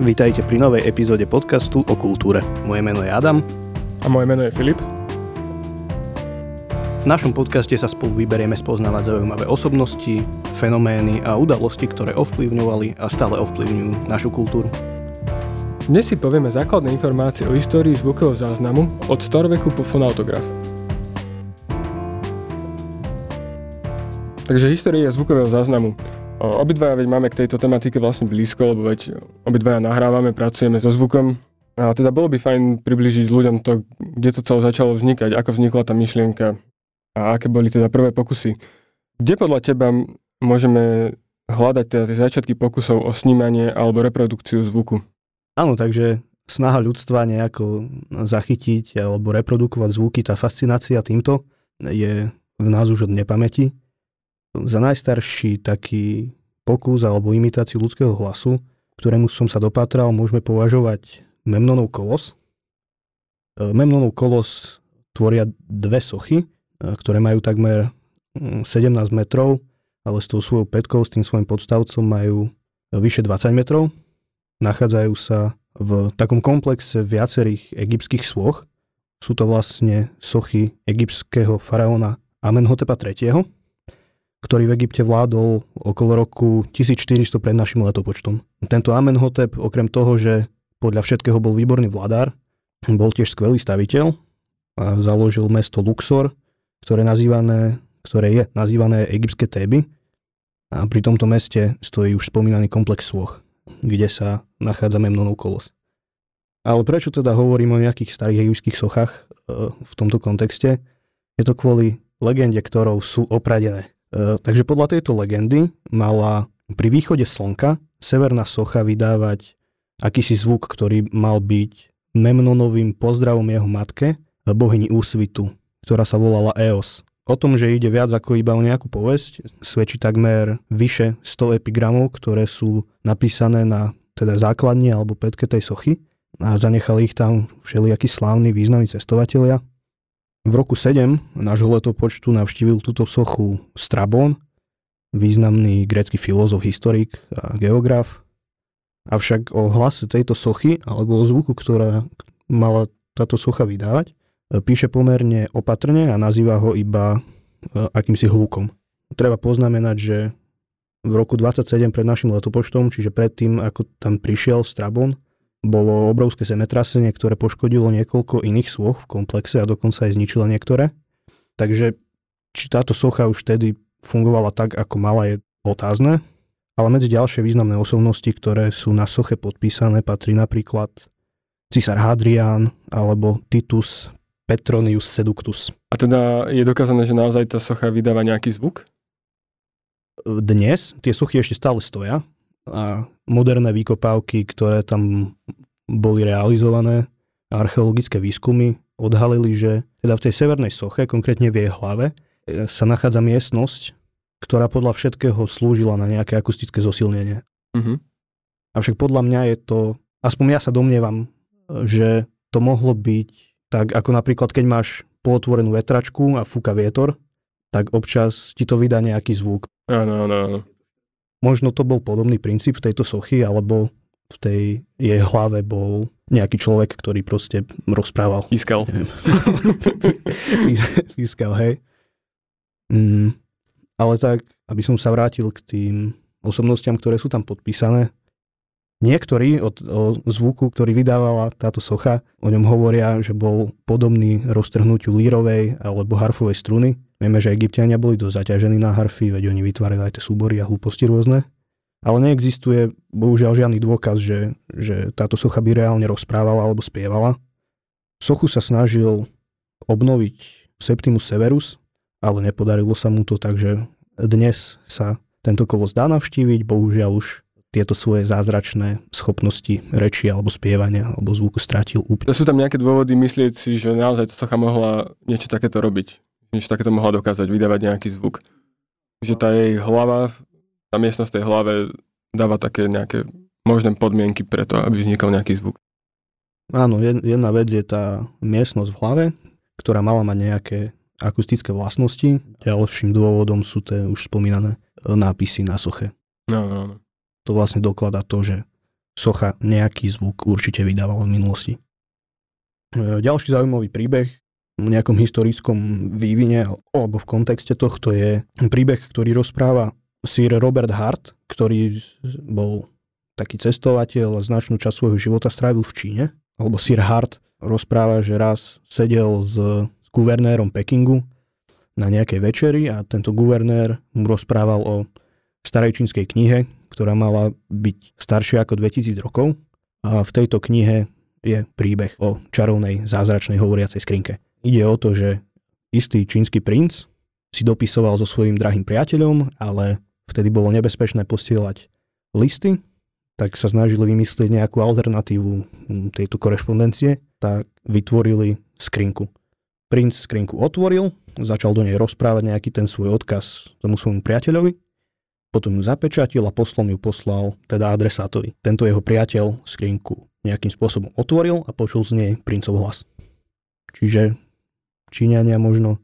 Vítajte pri novej epizóde podcastu o kultúre. Moje meno je Adam. A moje meno je Filip. V našom podcaste sa spolu vyberieme spoznávať zaujímavé osobnosti, fenomény a udalosti, ktoré ovplyvňovali a stále ovplyvňujú našu kultúru. Dnes si povieme základné informácie o histórii zvukového záznamu od staroveku po fonautograf. Takže história zvukového záznamu. Obidvaja veď máme k tejto tematike vlastne blízko, lebo veď obidvaja nahrávame, pracujeme so zvukom. A teda bolo by fajn približiť ľuďom to, kde to celé začalo vznikať, ako vznikla tá myšlienka a aké boli teda prvé pokusy. Kde podľa teba môžeme hľadať teda tie začiatky pokusov o snímanie alebo reprodukciu zvuku? Áno, takže snaha ľudstva nejako zachytiť alebo reprodukovať zvuky, tá fascinácia týmto je v nás už od nepamäti za najstarší taký pokus alebo imitáciu ľudského hlasu, ktorému som sa dopátral, môžeme považovať Memnonov kolos. E, Memnonov kolos tvoria dve sochy, e, ktoré majú takmer 17 mm, metrov, ale s tou svojou petkou, s tým svojim podstavcom majú vyše 20 metrov. Nachádzajú sa v takom komplexe viacerých egyptských svoch. Sú to vlastne sochy egyptského faraóna Amenhotepa III ktorý v Egypte vládol okolo roku 1400 pred našim letopočtom. Tento Amenhotep, okrem toho, že podľa všetkého bol výborný vladár, bol tiež skvelý staviteľ a založil mesto Luxor, ktoré, nazývané, ktoré je nazývané egyptské Téby. A pri tomto meste stojí už spomínaný komplex Svoch, kde sa nachádza Memnonov kolos. Ale prečo teda hovorím o nejakých starých egyptských sochách e, v tomto kontexte? Je to kvôli legende, ktorou sú opradené. E, takže podľa tejto legendy mala pri východe slnka severná socha vydávať akýsi zvuk, ktorý mal byť Memnonovým pozdravom jeho matke, bohyni úsvitu, ktorá sa volala Eos. O tom, že ide viac ako iba o nejakú povesť, svedčí takmer vyše 100 epigramov, ktoré sú napísané na teda základne alebo petke tej sochy a zanechali ich tam všelijakí slávni významní cestovatelia. V roku 7 nášho letopočtu navštívil túto sochu Strabon, významný grécky filozof, historik a geograf. Avšak o hlase tejto sochy alebo o zvuku, ktorá mala táto socha vydávať, píše pomerne opatrne a nazýva ho iba e, akýmsi hlukom. Treba poznamenať, že v roku 27 pred našim letopočtom, čiže predtým, ako tam prišiel Strabon, bolo obrovské zemetrasenie, ktoré poškodilo niekoľko iných soch v komplexe a dokonca aj zničilo niektoré. Takže či táto socha už vtedy fungovala tak, ako mala, je otázne. Ale medzi ďalšie významné osobnosti, ktoré sú na soche podpísané, patrí napríklad cisár Hadrian alebo Titus Petronius Seductus. A teda je dokázané, že naozaj tá socha vydáva nejaký zvuk? Dnes tie sochy ešte stále stoja, a moderné výkopávky, ktoré tam boli realizované, archeologické výskumy odhalili, že teda v tej severnej soche, konkrétne v jej hlave, e, sa nachádza miestnosť, ktorá podľa všetkého slúžila na nejaké akustické zosilnenie. Uh-huh. Avšak podľa mňa je to, aspoň ja sa domnievam, že to mohlo byť tak, ako napríklad keď máš pootvorenú vetračku a fúka vietor, tak občas ti to vydá nejaký zvuk. Áno, áno, áno. Možno to bol podobný princíp v tejto sochy, alebo v tej jej hlave bol nejaký človek, ktorý proste rozprával. Pískal. Pískal, hej. Mm, ale tak, aby som sa vrátil k tým osobnostiam, ktoré sú tam podpísané, Niektorí od, o zvuku, ktorý vydávala táto socha, o ňom hovoria, že bol podobný roztrhnutiu lírovej alebo harfovej struny. Vieme, že egyptiania boli dosť zaťažení na harfy, veď oni vytvárali aj tie súbory a hlúposti rôzne. Ale neexistuje bohužiaľ žiadny dôkaz, že, že táto socha by reálne rozprávala alebo spievala. Sochu sa snažil obnoviť Septimus Severus, ale nepodarilo sa mu to, takže dnes sa tento kolos dá navštíviť, bohužiaľ už tieto svoje zázračné schopnosti reči alebo spievania alebo zvuku strátil úplne. Sú tam nejaké dôvody myslieť si, že naozaj to socha mohla niečo takéto robiť? Niečo takéto mohla dokázať, vydávať nejaký zvuk? Že tá jej hlava, tá miestnosť tej hlave dáva také nejaké možné podmienky preto, aby vznikol nejaký zvuk. Áno, jedna vec je tá miestnosť v hlave, ktorá mala mať nejaké akustické vlastnosti. Ďalším dôvodom sú tie už spomínané nápisy na soche. No, no, no to vlastne dokladá to, že socha nejaký zvuk určite vydával v minulosti. E, ďalší zaujímavý príbeh nejakom historickom vývine alebo v kontexte tohto je príbeh, ktorý rozpráva Sir Robert Hart, ktorý bol taký cestovateľ a značnú časť svojho života strávil v Číne. Alebo Sir Hart rozpráva, že raz sedel s, s guvernérom Pekingu na nejakej večeri a tento guvernér mu rozprával o starej čínskej knihe, ktorá mala byť staršia ako 2000 rokov. A v tejto knihe je príbeh o čarovnej zázračnej hovoriacej skrinke. Ide o to, že istý čínsky princ si dopisoval so svojím drahým priateľom, ale vtedy bolo nebezpečné posielať listy, tak sa snažili vymyslieť nejakú alternatívu tejto korešpondencie, tak vytvorili skrinku. Princ skrinku otvoril, začal do nej rozprávať nejaký ten svoj odkaz tomu svojmu priateľovi, potom ju zapečatil a poslom ju poslal teda adresátovi. Tento jeho priateľ skrinku nejakým spôsobom otvoril a počul z nej princov hlas. Čiže Číňania možno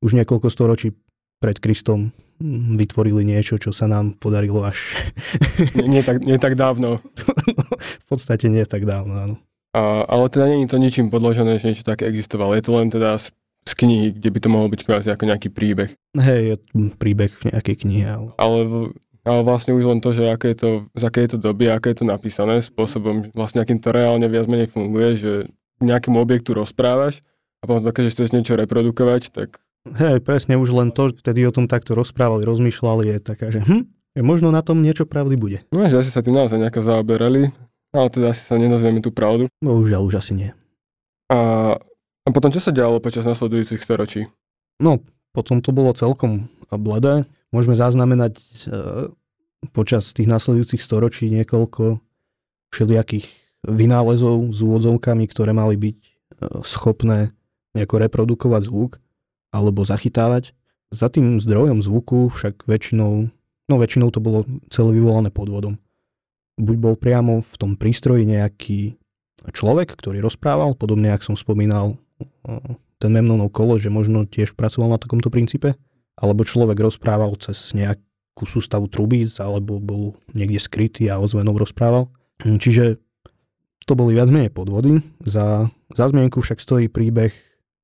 už niekoľko storočí pred Kristom vytvorili niečo, čo sa nám podarilo až... nie, nie, tak, nie tak dávno. v podstate nie tak dávno, áno. A, ale teda je to ničím podložené, že niečo také existovalo. Je to len teda z, z knihy, kde by to mohol byť kvázi ako nejaký príbeh. Hej, príbeh v nejakej knihe. Ale... ale... Ale vlastne už len to, že aké je to, z aké je to doby, aké je to napísané, spôsobom, vlastne akým to reálne viac menej funguje, že nejakému objektu rozprávaš a potom že chceš niečo reprodukovať, tak... Hej, presne, už len to, vtedy o tom takto rozprávali, rozmýšľali, je taká, že hm, možno na tom niečo pravdy bude. No, že asi sa tým naozaj nejako zaoberali, ale teda asi sa nenazvieme tú pravdu. Bohužiaľ, už asi nie. A, a potom čo sa dialo počas nasledujúcich storočí? No, potom to bolo celkom bledé. Môžeme zaznamenať e, počas tých nasledujúcich storočí niekoľko všelijakých vynálezov s úvodzovkami, ktoré mali byť e, schopné nejako reprodukovať zvuk alebo zachytávať. Za tým zdrojom zvuku však väčšinou, no väčšinou to bolo celé vyvolané podvodom. Buď bol priamo v tom prístroji nejaký človek, ktorý rozprával, podobne ako som spomínal ten Memnonov kolo, že možno tiež pracoval na takomto princípe, alebo človek rozprával cez nejakú sústavu trubíc, alebo bol niekde skrytý a ozvenou rozprával. Čiže to boli viac menej podvody. Za, za zmienku však stojí príbeh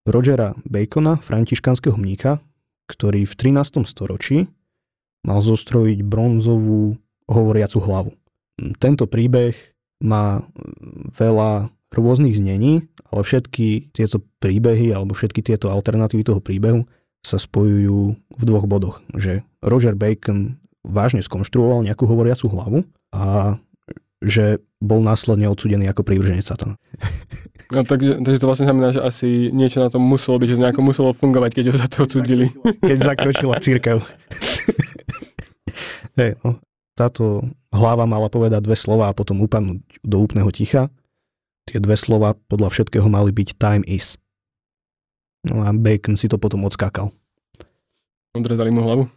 Rogera Bacona, františkanského mníka, ktorý v 13. storočí mal zostrojiť bronzovú hovoriacu hlavu. Tento príbeh má veľa rôznych znení, ale všetky tieto príbehy alebo všetky tieto alternatívy toho príbehu sa spojujú v dvoch bodoch. Že Roger Bacon vážne skonštruoval nejakú hovoriacu hlavu a že bol následne odsudený ako prívrženec satana. No tak, takže to vlastne znamená, že asi niečo na tom muselo byť, že nejako muselo fungovať, keď ho za to odsudili. Keď zakročila církev. hey, no, táto hlava mala povedať dve slova a potom upadnúť do úplného ticha. Tie dve slova podľa všetkého mali byť time is. No a Bacon si to potom odskákal. Odrezali mu hlavu?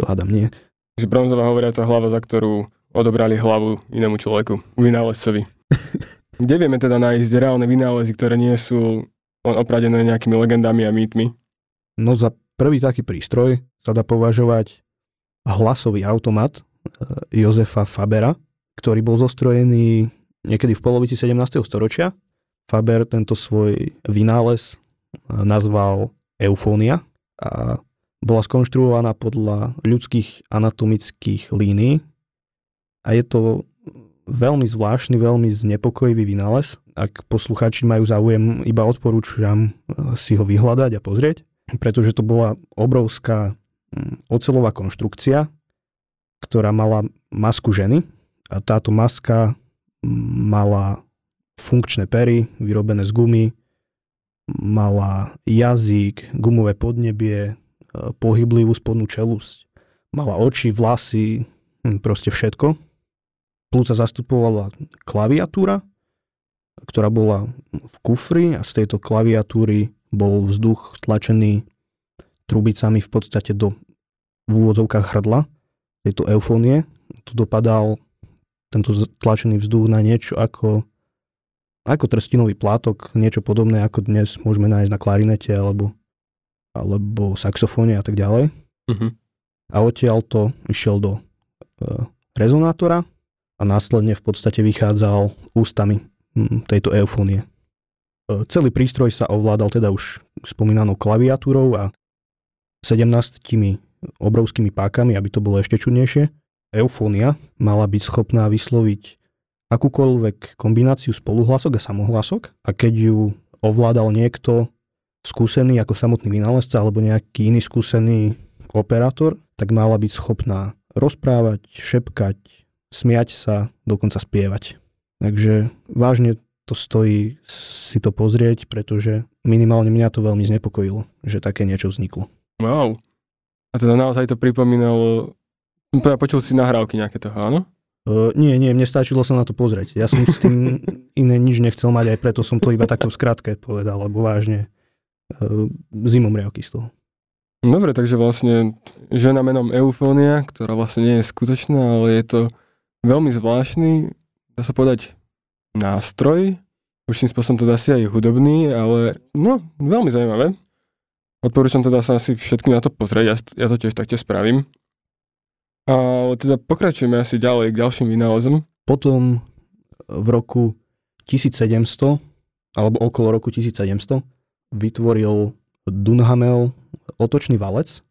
To hádam nie. Že bronzová hovoriaca hlava, za ktorú odobrali hlavu inému človeku, vynálezcovi. Kde vieme teda nájsť reálne vynálezy, ktoré nie sú len opradené nejakými legendami a mýtmi? No za prvý taký prístroj sa dá považovať hlasový automat e, Jozefa Fabera, ktorý bol zostrojený niekedy v polovici 17. storočia. Faber tento svoj vynález e, nazval eufónia a bola skonštruovaná podľa ľudských anatomických línií a je to veľmi zvláštny, veľmi znepokojivý vynález. Ak poslucháči majú záujem, iba odporúčam eh, si ho vyhľadať a pozrieť, pretože to bola obrovská hm, ocelová konštrukcia, ktorá mala masku ženy a táto maska mala funkčné pery vyrobené z gumy, mala jazyk, gumové podnebie, eh, pohyblivú spodnú čelusť, mala oči, vlasy, hm, proste všetko plúca zastupovala klaviatúra, ktorá bola v kufri a z tejto klaviatúry bol vzduch tlačený trubicami v podstate do v úvodzovkách hrdla tejto eufónie. Tu dopadal tento tlačený vzduch na niečo ako, ako trstinový plátok, niečo podobné ako dnes môžeme nájsť na klarinete alebo, alebo saxofóne a tak ďalej. Uh-huh. A odtiaľ to išiel do e, rezonátora a následne v podstate vychádzal ústami hm, tejto eufónie. E, celý prístroj sa ovládal teda už spomínanou klaviatúrou a 17 obrovskými pákami, aby to bolo ešte čudnejšie. Eufónia mala byť schopná vysloviť akúkoľvek kombináciu spoluhlasok a samohlasok a keď ju ovládal niekto skúsený ako samotný vynálezca alebo nejaký iný skúsený operátor, tak mala byť schopná rozprávať, šepkať, smiať sa, dokonca spievať. Takže vážne to stojí si to pozrieť, pretože minimálne mňa to veľmi znepokojilo, že také niečo vzniklo. Wow. A teda naozaj to pripomínalo, počul si nahrávky nejaké toho, áno? Uh, nie, nie, mne stačilo sa na to pozrieť. Ja som s tým iné nič nechcel mať, aj preto som to iba takto v skratke povedal, lebo vážne uh, zimom riavky z toho. Dobre, takže vlastne žena menom Eufónia, ktorá vlastne nie je skutočná, ale je to veľmi zvláštny, dá sa povedať, nástroj. Už tým spôsobom teda asi aj hudobný, ale no, veľmi zaujímavé. Odporúčam teda sa asi všetky na to pozrieť, ja, ja to tiež taktiež spravím. A teda pokračujeme asi ďalej k ďalším vynálezom. Potom v roku 1700, alebo okolo roku 1700, vytvoril Dunhamel otočný valec,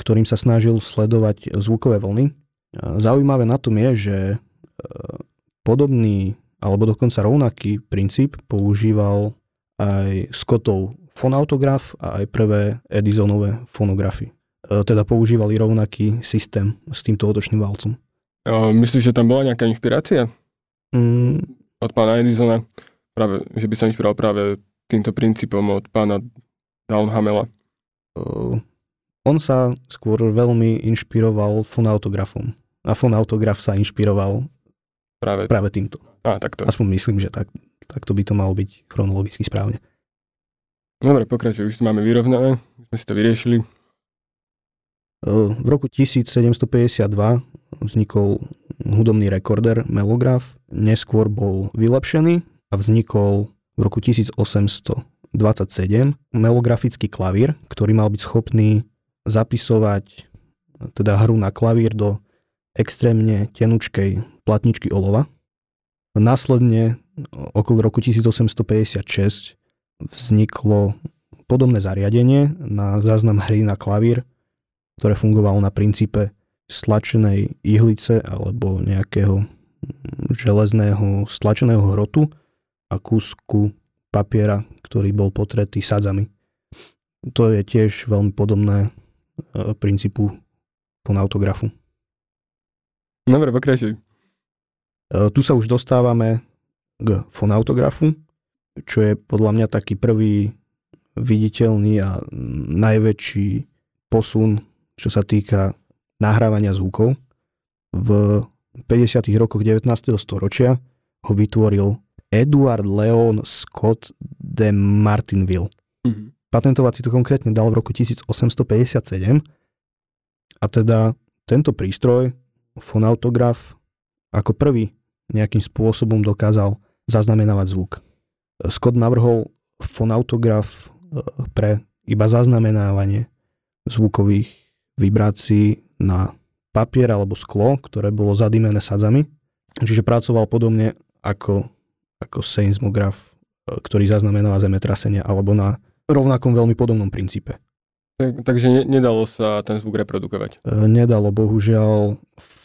ktorým sa snažil sledovať zvukové vlny. Zaujímavé na tom je, že e, podobný alebo dokonca rovnaký princíp používal aj Scottov fonautograf a aj prvé Edisonové fonografy. E, teda používali rovnaký systém s týmto otočným valcom. Myslíš, že tam bola nejaká inšpirácia? Mm. Od pána Edisona? Práve, že by sa inšpiroval práve týmto princípom od pána Downhamela? Uh, on sa skôr veľmi inšpiroval fonautografom. A fonautograf sa inšpiroval práve, práve týmto. Á, takto. Aspoň myslím, že tak, takto by to malo byť chronologicky správne. Dobre, pokračuj, už to máme vyrovnané, už sme si to vyriešili. V roku 1752 vznikol hudobný rekorder Melograf, neskôr bol vylepšený a vznikol v roku 1827 melografický klavír, ktorý mal byť schopný zapisovať teda hru na klavír do extrémne tenučkej platničky olova. Následne okolo roku 1856 vzniklo podobné zariadenie na záznam hry na klavír, ktoré fungovalo na princípe stlačenej ihlice alebo nejakého železného stlačeného hrotu a kúsku papiera, ktorý bol potretý sadzami. To je tiež veľmi podobné e, princípu fonautografu. Dobre, pokračuj. E, tu sa už dostávame k fonautografu, čo je podľa mňa taký prvý viditeľný a najväčší posun čo sa týka nahrávania zvukov. V 50. rokoch 19. storočia ho vytvoril Edward Leon Scott de Martinville. Mm-hmm. Patentovať si to konkrétne dal v roku 1857 a teda tento prístroj, fonautograf, ako prvý nejakým spôsobom dokázal zaznamenávať zvuk. Scott navrhol fonautograf e, pre iba zaznamenávanie zvukových vibrácií na papier alebo sklo, ktoré bolo zadimené sadzami. Čiže pracoval podobne ako, ako seismograf, e, ktorý zaznamenáva zemetrasenia, alebo na rovnakom veľmi podobnom princípe. Tak, takže ne, nedalo sa ten zvuk reprodukovať? E, nedalo, bohužiaľ.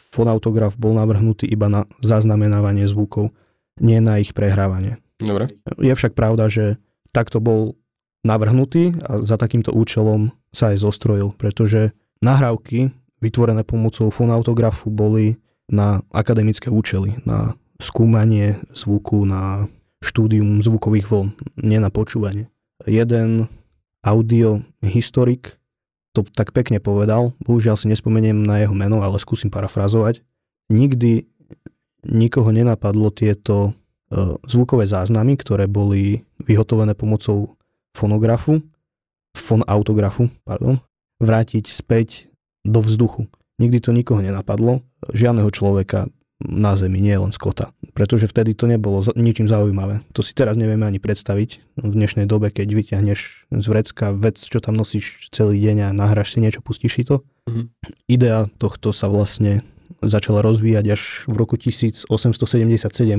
Fonautograf bol navrhnutý iba na zaznamenávanie zvukov, nie na ich prehrávanie. Dobre. Je však pravda, že takto bol navrhnutý a za takýmto účelom sa aj zostrojil, pretože Nahrávky vytvorené pomocou fonautografu boli na akademické účely, na skúmanie zvuku, na štúdium zvukových vln, nie na počúvanie. Jeden audiohistorik to tak pekne povedal, bohužiaľ si nespomeniem na jeho meno, ale skúsim parafrazovať. Nikdy nikoho nenapadlo tieto e, zvukové záznamy, ktoré boli vyhotovené pomocou fonografu, fonautografu, pardon, vrátiť späť do vzduchu. Nikdy to nikoho nenapadlo, žiadneho človeka na Zemi, nie len skota. Pretože vtedy to nebolo ničím zaujímavé. To si teraz nevieme ani predstaviť v dnešnej dobe, keď vyťahneš z vrecka vec, čo tam nosíš celý deň a nahráš si niečo, pustíš si to. Mm-hmm. Idea tohto sa vlastne začala rozvíjať až v roku 1877,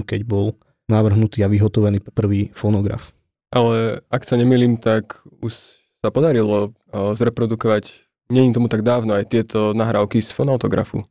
keď bol navrhnutý a vyhotovený prvý fonograf. Ale ak sa nemýlim, tak už sa podarilo zreprodukovať, nie je tomu tak dávno, aj tieto nahrávky z fonautografu.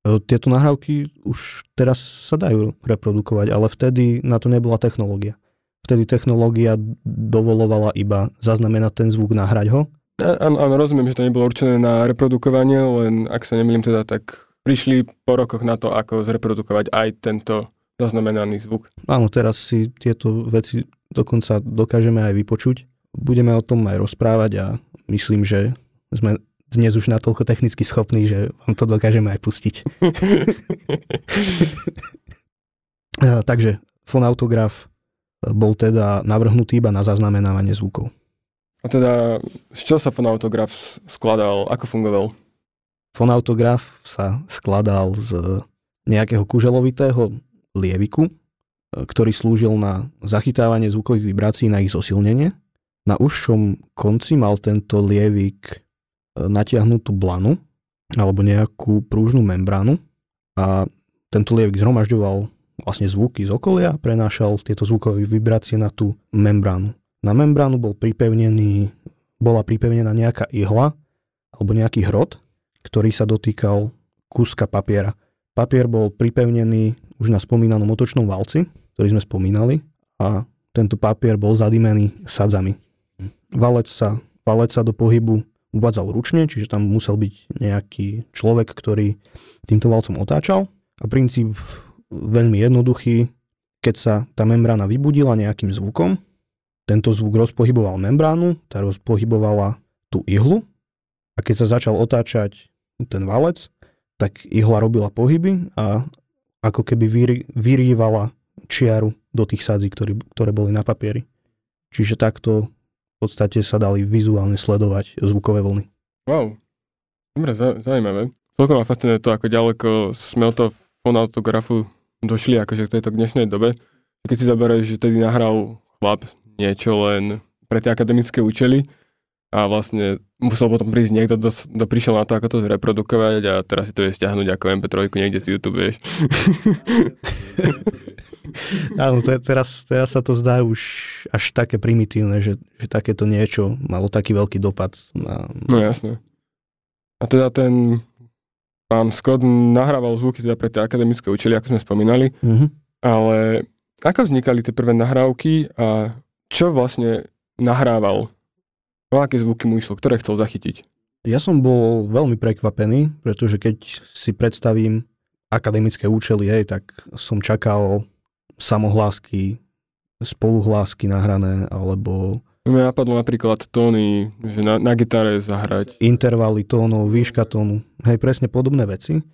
Tieto nahrávky už teraz sa dajú reprodukovať, ale vtedy na to nebola technológia. Vtedy technológia dovolovala iba zaznamenať ten zvuk, nahrať ho. Áno, áno, rozumiem, že to nebolo určené na reprodukovanie, len ak sa nemýlim teda, tak prišli po rokoch na to, ako zreprodukovať aj tento zaznamenaný zvuk. Áno, teraz si tieto veci dokonca dokážeme aj vypočuť. Budeme o tom aj rozprávať a myslím, že sme dnes už natoľko technicky schopní, že vám to dokážeme aj pustiť. Takže fonautograf bol teda navrhnutý iba na zaznamenávanie zvukov. A teda z čoho sa fonautograf skladal? Ako fungoval? Fonautograf sa skladal z nejakého kuželovitého lieviku, ktorý slúžil na zachytávanie zvukových vibrácií na ich zosilnenie. Na užšom konci mal tento lievik natiahnutú blanu alebo nejakú prúžnú membránu a tento lievik zhromažďoval vlastne zvuky z okolia a prenášal tieto zvukové vibrácie na tú membránu. Na membránu bol pripevnený, bola pripevnená nejaká ihla alebo nejaký hrot, ktorý sa dotýkal kúska papiera. Papier bol pripevnený už na spomínanom otočnom valci, ktorý sme spomínali a tento papier bol zadimený sadzami. Valec sa, valec sa do pohybu uvádzal ručne, čiže tam musel byť nejaký človek, ktorý týmto valcom otáčal. A princíp veľmi jednoduchý, keď sa tá membrána vybudila nejakým zvukom, tento zvuk rozpohyboval membránu, tá rozpohybovala tú ihlu a keď sa začal otáčať ten valec, tak ihla robila pohyby a ako keby vyrývala čiaru do tých sadzí, ktoré boli na papieri. Čiže takto podstate sa dali vizuálne sledovať zvukové vlny. Wow, dobre, zaujímavé. Celkom ma fascinuje to, ako ďaleko sme od toho fonautografu došli akože k tejto dnešnej dobe. Keď si zoberieš, že tedy nahral chlap niečo len pre tie akademické účely, a vlastne musel potom prísť niekto, kto, kto prišiel na to, ako to zreprodukovať a teraz si to je stiahnuť ako MP3 niekde z YouTube, vieš. Áno, te, teraz, teraz sa to zdá už až také primitívne, že, že takéto niečo malo taký veľký dopad. Na... No jasné. A teda ten pán Scott nahrával zvuky teda pre tie akademické účely, ako sme spomínali, mm-hmm. ale ako vznikali tie prvé nahrávky a čo vlastne nahrával O aké zvuky mu išlo, ktoré chcel zachytiť? Ja som bol veľmi prekvapený, pretože keď si predstavím akademické účely, hej, tak som čakal samohlásky, spoluhlásky nahrané, alebo... Mne napadlo napríklad tóny, že na, na gitare zahrať. Intervaly tónov, výška tónu, hej, presne podobné veci.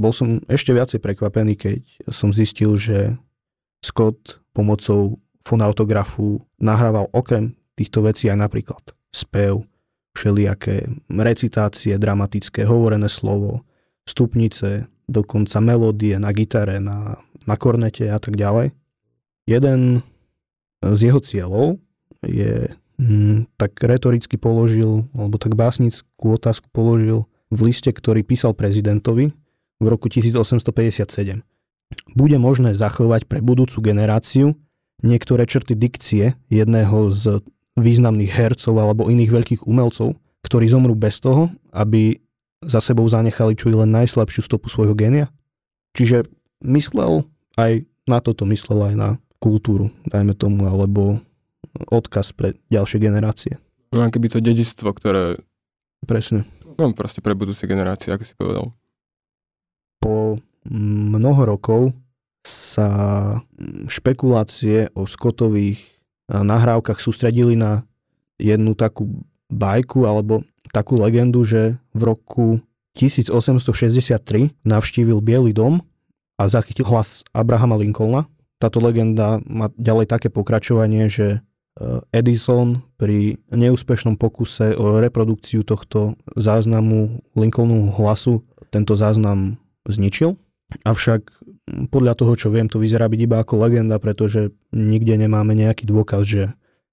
Bol som ešte viacej prekvapený, keď som zistil, že Scott pomocou fonautografu nahrával okrem týchto vecí aj napríklad spev, všelijaké recitácie, dramatické, hovorené slovo, stupnice, dokonca melódie na gitare, na, na kornete a tak ďalej. Jeden z jeho cieľov je hm, tak retoricky položil, alebo tak básnickú otázku položil v liste, ktorý písal prezidentovi v roku 1857. Bude možné zachovať pre budúcu generáciu niektoré črty dikcie jedného z významných hercov alebo iných veľkých umelcov, ktorí zomrú bez toho, aby za sebou zanechali čo i len najslabšiu stopu svojho génia. Čiže myslel aj na toto, myslel aj na kultúru, dajme tomu, alebo odkaz pre ďalšie generácie. No keby to dedičstvo, ktoré... Presne. No proste pre budúce generácie, ako si povedal. Po mnoho rokov sa špekulácie o Scottových nahrávkach sústredili na jednu takú bajku alebo takú legendu, že v roku 1863 navštívil Bielý dom a zachytil hlas Abrahama Lincolna. Táto legenda má ďalej také pokračovanie, že e, Edison pri neúspešnom pokuse o reprodukciu tohto záznamu Lincolnovho hlasu tento záznam zničil. Avšak podľa toho, čo viem, to vyzerá byť iba ako legenda, pretože nikde nemáme nejaký dôkaz, že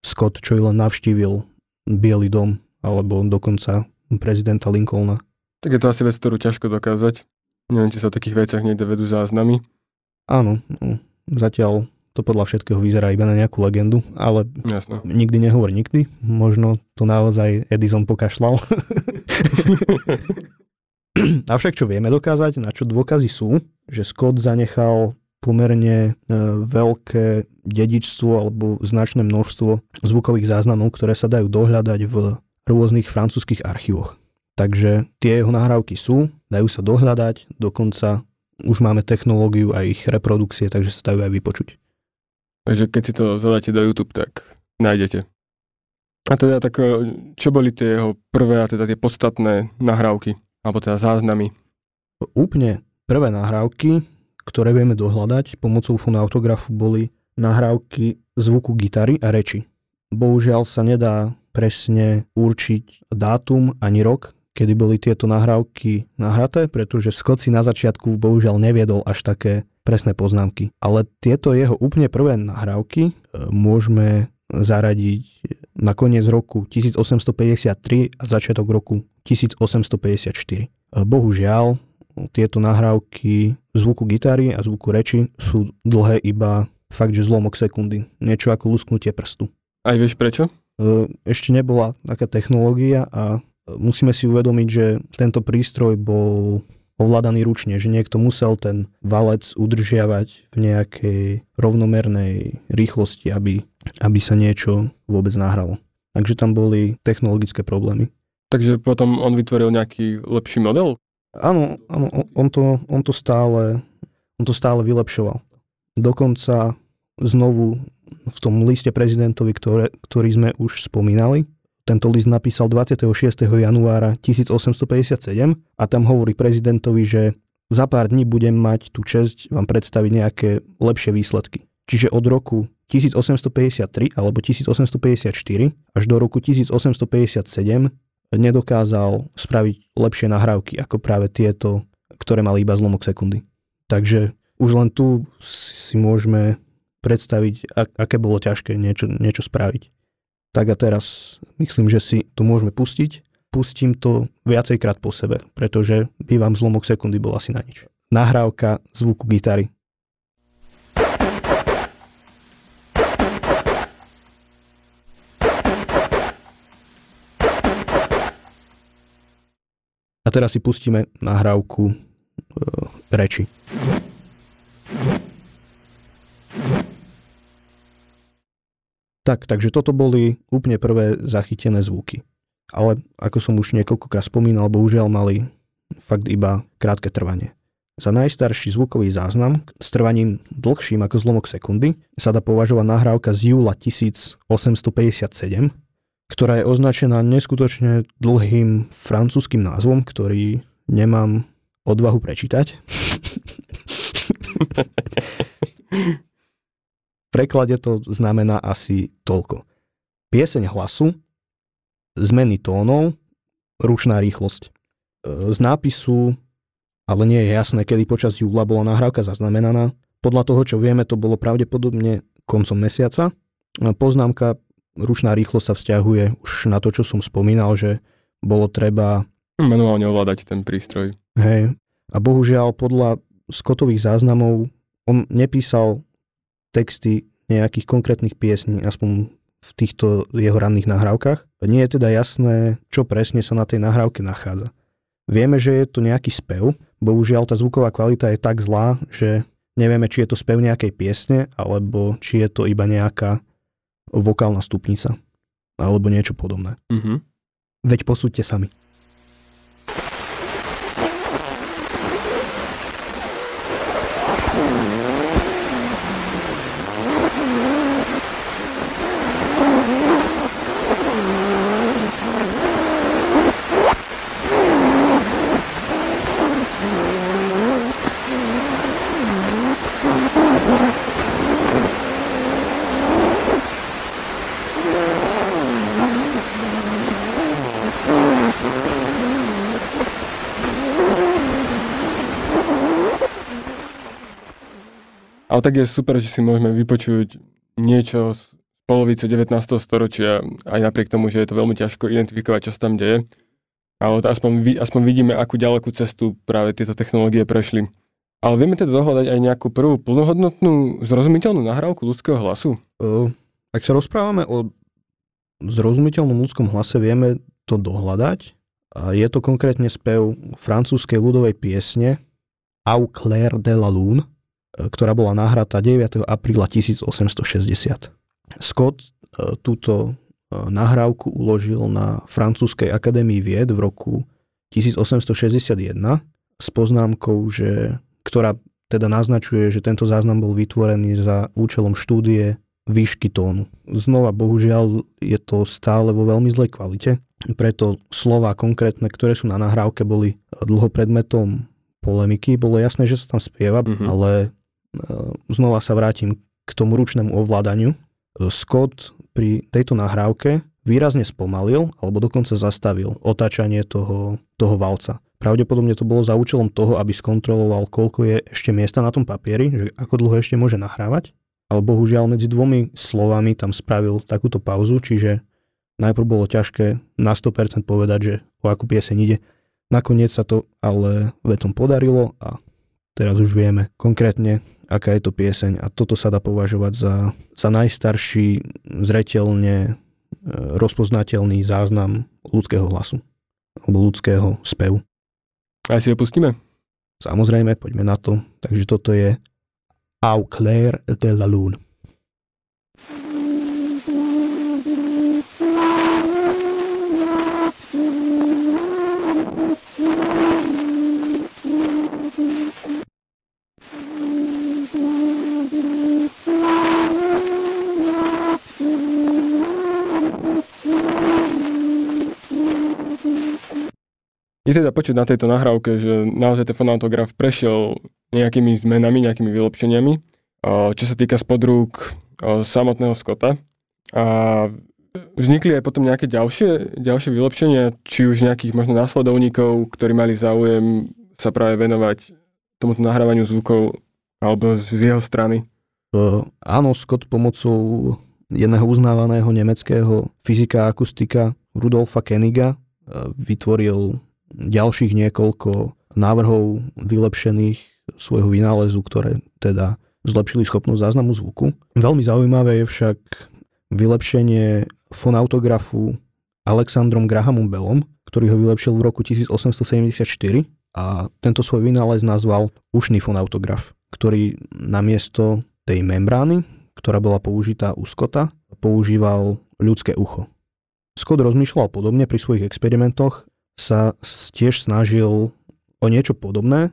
Scott čo len navštívil Bielý dom alebo dokonca prezidenta Lincolna. Tak je to asi vec, ktorú ťažko dokázať. Neviem, či sa o takých veciach niekde vedú záznamy. Áno, no, zatiaľ to podľa všetkého vyzerá iba na nejakú legendu, ale Jasno. nikdy nehovor nikdy. Možno to naozaj Edison pokašľal. Avšak čo vieme dokázať, na čo dôkazy sú, že Scott zanechal pomerne e, veľké dedičstvo alebo značné množstvo zvukových záznamov, ktoré sa dajú dohľadať v rôznych francúzskych archívoch. Takže tie jeho nahrávky sú, dajú sa dohľadať, dokonca už máme technológiu a ich reprodukcie, takže sa dajú aj vypočuť. Takže keď si to zadáte do YouTube, tak nájdete. A teda tak, e, čo boli tie jeho prvé a teda tie podstatné nahrávky, alebo teda záznamy? Úplne prvé nahrávky, ktoré vieme dohľadať pomocou fonautografu, boli nahrávky zvuku gitary a reči. Bohužiaľ sa nedá presne určiť dátum ani rok, kedy boli tieto nahrávky nahraté, pretože si na začiatku bohužiaľ neviedol až také presné poznámky. Ale tieto jeho úplne prvé nahrávky e, môžeme zaradiť na koniec roku 1853 a začiatok roku 1854. E, bohužiaľ, tieto nahrávky zvuku gitary a zvuku reči sú dlhé iba fakt, že zlomok sekundy. Niečo ako lusknutie prstu. Aj vieš prečo? E, ešte nebola taká technológia a musíme si uvedomiť, že tento prístroj bol ovládaný ručne, že niekto musel ten valec udržiavať v nejakej rovnomernej rýchlosti, aby, aby sa niečo vôbec nahralo. Takže tam boli technologické problémy. Takže potom on vytvoril nejaký lepší model? Áno, áno on, to, on, to stále, on to stále vylepšoval. Dokonca znovu v tom liste prezidentovi, ktoré, ktorý sme už spomínali, tento list napísal 26. januára 1857 a tam hovorí prezidentovi, že za pár dní budem mať tú čest vám predstaviť nejaké lepšie výsledky. Čiže od roku 1853 alebo 1854 až do roku 1857 nedokázal spraviť lepšie nahrávky ako práve tieto, ktoré mali iba zlomok sekundy. Takže už len tu si môžeme predstaviť, aké bolo ťažké niečo, niečo spraviť. Tak a teraz myslím, že si to môžeme pustiť. Pustím to viacejkrát po sebe, pretože by vám zlomok sekundy bol asi na nič. Nahrávka zvuku gitary. Teraz si pustíme nahrávku e, reči. Tak, takže toto boli úplne prvé zachytené zvuky. Ale ako som už niekoľkokrát spomínal, bohužiaľ mali fakt iba krátke trvanie. Za najstarší zvukový záznam s trvaním dlhším ako zlomok sekundy sa dá považovať nahrávka z júla 1857, ktorá je označená neskutočne dlhým francúzským názvom, ktorý nemám odvahu prečítať. preklade to znamená asi toľko. Pieseň hlasu, zmeny tónov, ručná rýchlosť. E, z nápisu ale nie je jasné, kedy počas júla bola nahrávka zaznamenaná. Podľa toho, čo vieme, to bolo pravdepodobne koncom mesiaca. E, poznámka ručná rýchlosť sa vzťahuje už na to, čo som spomínal, že bolo treba... Manuálne ovládať ten prístroj. Hej. A bohužiaľ podľa Scottových záznamov on nepísal texty nejakých konkrétnych piesní, aspoň v týchto jeho ranných nahrávkach. Nie je teda jasné, čo presne sa na tej nahrávke nachádza. Vieme, že je to nejaký spev, bohužiaľ tá zvuková kvalita je tak zlá, že nevieme, či je to spev nejakej piesne, alebo či je to iba nejaká vokálna stupnica, alebo niečo podobné. Mm-hmm. Veď posúďte sami. Ale tak je super, že si môžeme vypočuť niečo z polovice 19. storočia, aj napriek tomu, že je to veľmi ťažko identifikovať, čo sa tam deje. Ale aspoň, aspoň vidíme, akú ďalekú cestu práve tieto technológie prešli. Ale vieme teda dohľadať aj nejakú prvú plnohodnotnú, zrozumiteľnú nahrávku ľudského hlasu? Uh, ak sa rozprávame o zrozumiteľnom ľudskom hlase, vieme to dohľadať. Je to konkrétne spev francúzskej ľudovej piesne Au clair de la lune, ktorá bola nahratá 9. apríla 1860. Scott e, túto e, nahrávku uložil na Francúzskej akadémii vied v roku 1861 s poznámkou, že, ktorá teda naznačuje, že tento záznam bol vytvorený za účelom štúdie výšky tónu. Znova, bohužiaľ, je to stále vo veľmi zlej kvalite, preto slova konkrétne, ktoré sú na nahrávke, boli dlho predmetom polemiky. Bolo jasné, že sa tam spieva, mm-hmm. ale znova sa vrátim k tomu ručnému ovládaniu. Scott pri tejto nahrávke výrazne spomalil alebo dokonca zastavil otáčanie toho, toho valca. Pravdepodobne to bolo za účelom toho, aby skontroloval, koľko je ešte miesta na tom papieri, že ako dlho ešte môže nahrávať. Ale bohužiaľ medzi dvomi slovami tam spravil takúto pauzu, čiže najprv bolo ťažké na 100% povedať, že o akú pieseň ide. Nakoniec sa to ale vecom podarilo a teraz už vieme konkrétne, aká je to pieseň a toto sa dá považovať za, za najstarší zretelne e, rozpoznateľný záznam ľudského hlasu alebo ľudského spevu. A si ho pustíme? Samozrejme, poďme na to. Takže toto je Au clair de la lune. Je teda počuť na tejto nahrávke, že naozaj ten fonautograf prešiel nejakými zmenami, nejakými vylepšeniami, čo sa týka spodrúk samotného Scotta. A vznikli aj potom nejaké ďalšie, ďalšie vylepšenia, či už nejakých možno následovníkov, ktorí mali záujem sa práve venovať tomuto nahrávaniu zvukov alebo z jeho strany. Uh, áno, Scott pomocou jedného uznávaného nemeckého fyzika a akustika Rudolfa Keniga uh, vytvoril ďalších niekoľko návrhov vylepšených svojho vynálezu, ktoré teda zlepšili schopnosť záznamu zvuku. Veľmi zaujímavé je však vylepšenie fonautografu Alexandrom Grahamom Bellom, ktorý ho vylepšil v roku 1874 a tento svoj vynález nazval ušný fonautograf, ktorý namiesto tej membrány, ktorá bola použitá u Scotta, používal ľudské ucho. Scott rozmýšľal podobne pri svojich experimentoch sa tiež snažil o niečo podobné,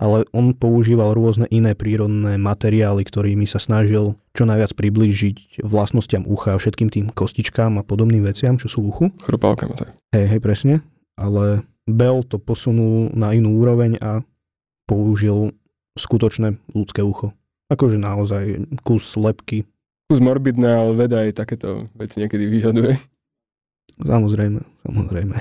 ale on používal rôzne iné prírodné materiály, ktorými sa snažil čo najviac priblížiť vlastnostiam ucha a všetkým tým kostičkám a podobným veciam, čo sú v uchu. Chropálkam, tak. Hej, hej, presne. Ale Bell to posunul na inú úroveň a použil skutočné ľudské ucho. Akože naozaj kus lepky. Kus morbidné, ale veda aj takéto veci niekedy vyžaduje. Samozrejme, samozrejme.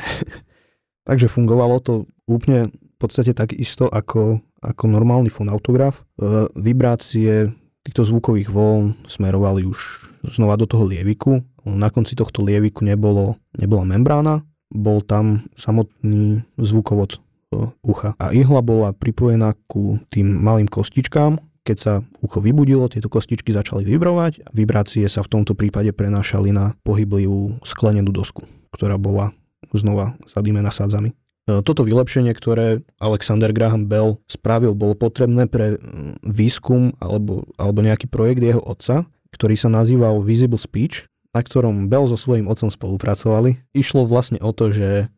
Takže fungovalo to úplne v podstate tak isto ako, ako normálny fonautograf. E, vibrácie týchto zvukových vln smerovali už znova do toho lieviku. Na konci tohto lieviku nebolo, nebola membrána, bol tam samotný zvukovod e, ucha. A ihla bola pripojená ku tým malým kostičkám. Keď sa ucho vybudilo, tieto kostičky začali vibrovať a vibrácie sa v tomto prípade prenášali na pohyblivú sklenenú dosku, ktorá bola znova sadíme sádzami. E, toto vylepšenie, ktoré Alexander Graham Bell spravil, bolo potrebné pre výskum alebo, alebo nejaký projekt jeho otca, ktorý sa nazýval Visible Speech, na ktorom Bell so svojím otcom spolupracovali. Išlo vlastne o to, že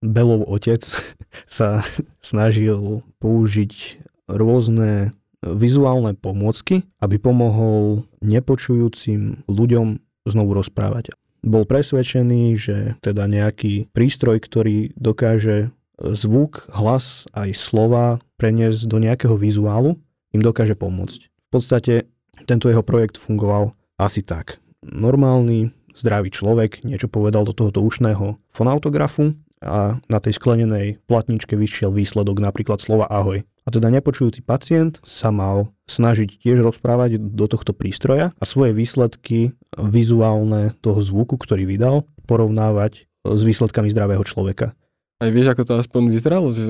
Bellov otec sa snažil použiť rôzne vizuálne pomôcky, aby pomohol nepočujúcim ľuďom znovu rozprávať bol presvedčený, že teda nejaký prístroj, ktorý dokáže zvuk, hlas aj slova preniesť do nejakého vizuálu, im dokáže pomôcť. V podstate tento jeho projekt fungoval asi tak. Normálny, zdravý človek niečo povedal do tohoto ušného fonautografu a na tej sklenenej platničke vyšiel výsledok napríklad slova ahoj. A teda nepočujúci pacient sa mal snažiť tiež rozprávať do tohto prístroja a svoje výsledky vizuálne toho zvuku, ktorý vydal, porovnávať s výsledkami zdravého človeka. Aj vieš, ako to aspoň vyzeralo, že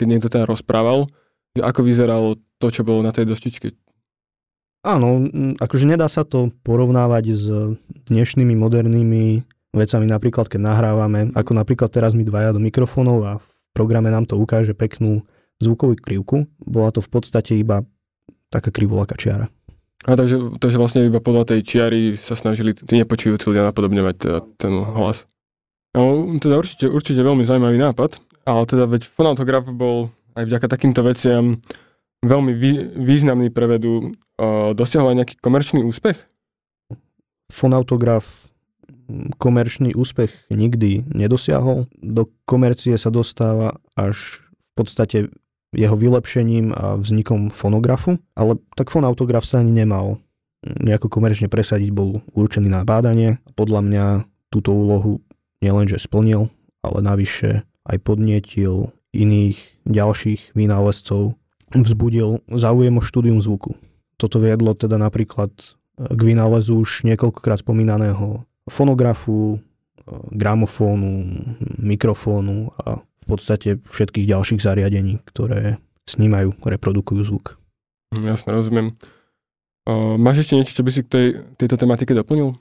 keď niekto teda rozprával, že ako vyzeralo to, čo bolo na tej doštičke. Áno, akože nedá sa to porovnávať s dnešnými modernými vecami, napríklad keď nahrávame, ako napríklad teraz my dvaja do mikrofónov a v programe nám to ukáže peknú zvukovú krivku. Bola to v podstate iba taká krivulaká čiara. A takže, takže vlastne iba podľa tej čiary sa snažili tí nepočujúci ľudia napodobňovať teda ten hlas. No, teda určite, určite veľmi zaujímavý nápad, ale teda veď fonautograf bol aj vďaka takýmto veciam veľmi vý, významný pre vedu. Dosiahol aj nejaký komerčný úspech? Fonautograf komerčný úspech nikdy nedosiahol. Do komercie sa dostáva až v podstate jeho vylepšením a vznikom fonografu, ale tak fonautograf sa ani nemal nejako komerčne presadiť, bol určený na bádanie. Podľa mňa túto úlohu nielenže splnil, ale navyše aj podnietil iných ďalších vynálezcov, vzbudil záujem o štúdium zvuku. Toto viedlo teda napríklad k vynálezu už niekoľkokrát spomínaného fonografu, gramofónu, mikrofónu a v podstate všetkých ďalších zariadení, ktoré snímajú, reprodukujú zvuk. Jasne, rozumiem. Uh, máš ešte niečo, čo by si k tej, tejto tematike doplnil?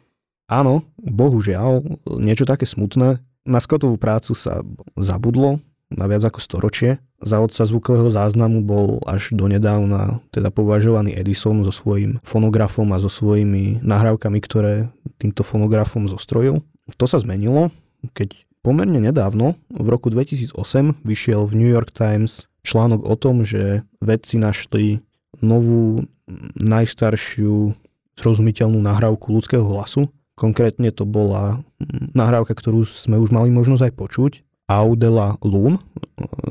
Áno, bohužiaľ, niečo také smutné. Na Scottovú prácu sa zabudlo na viac ako storočie. Za otca zvukového záznamu bol až donedávna teda považovaný Edison so svojím fonografom a so svojimi nahrávkami, ktoré týmto fonografom zostrojil. To sa zmenilo, keď Pomerne nedávno, v roku 2008, vyšiel v New York Times článok o tom, že vedci našli novú, najstaršiu zrozumiteľnú nahrávku ľudského hlasu. Konkrétne to bola nahrávka, ktorú sme už mali možnosť aj počuť. Audela Lun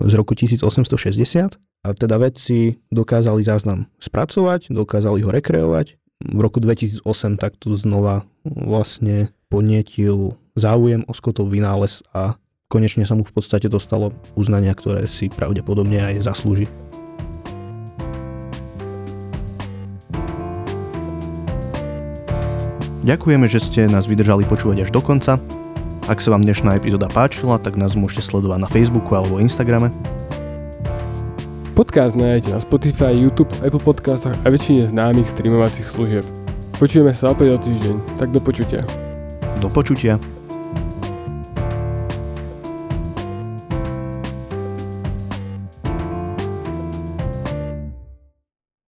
z roku 1860. A teda vedci dokázali záznam spracovať, dokázali ho rekreovať. V roku 2008 takto znova vlastne podnietil záujem o Scottov vynález a konečne sa mu v podstate dostalo uznania, ktoré si pravdepodobne aj zaslúži. Ďakujeme, že ste nás vydržali počúvať až do konca. Ak sa vám dnešná epizóda páčila, tak nás môžete sledovať na Facebooku alebo Instagrame. Podcast nájdete na Spotify, YouTube, Apple Podcastoch a väčšine známych streamovacích služieb. Počujeme sa opäť o týždeň, tak do počutia. Do počutia.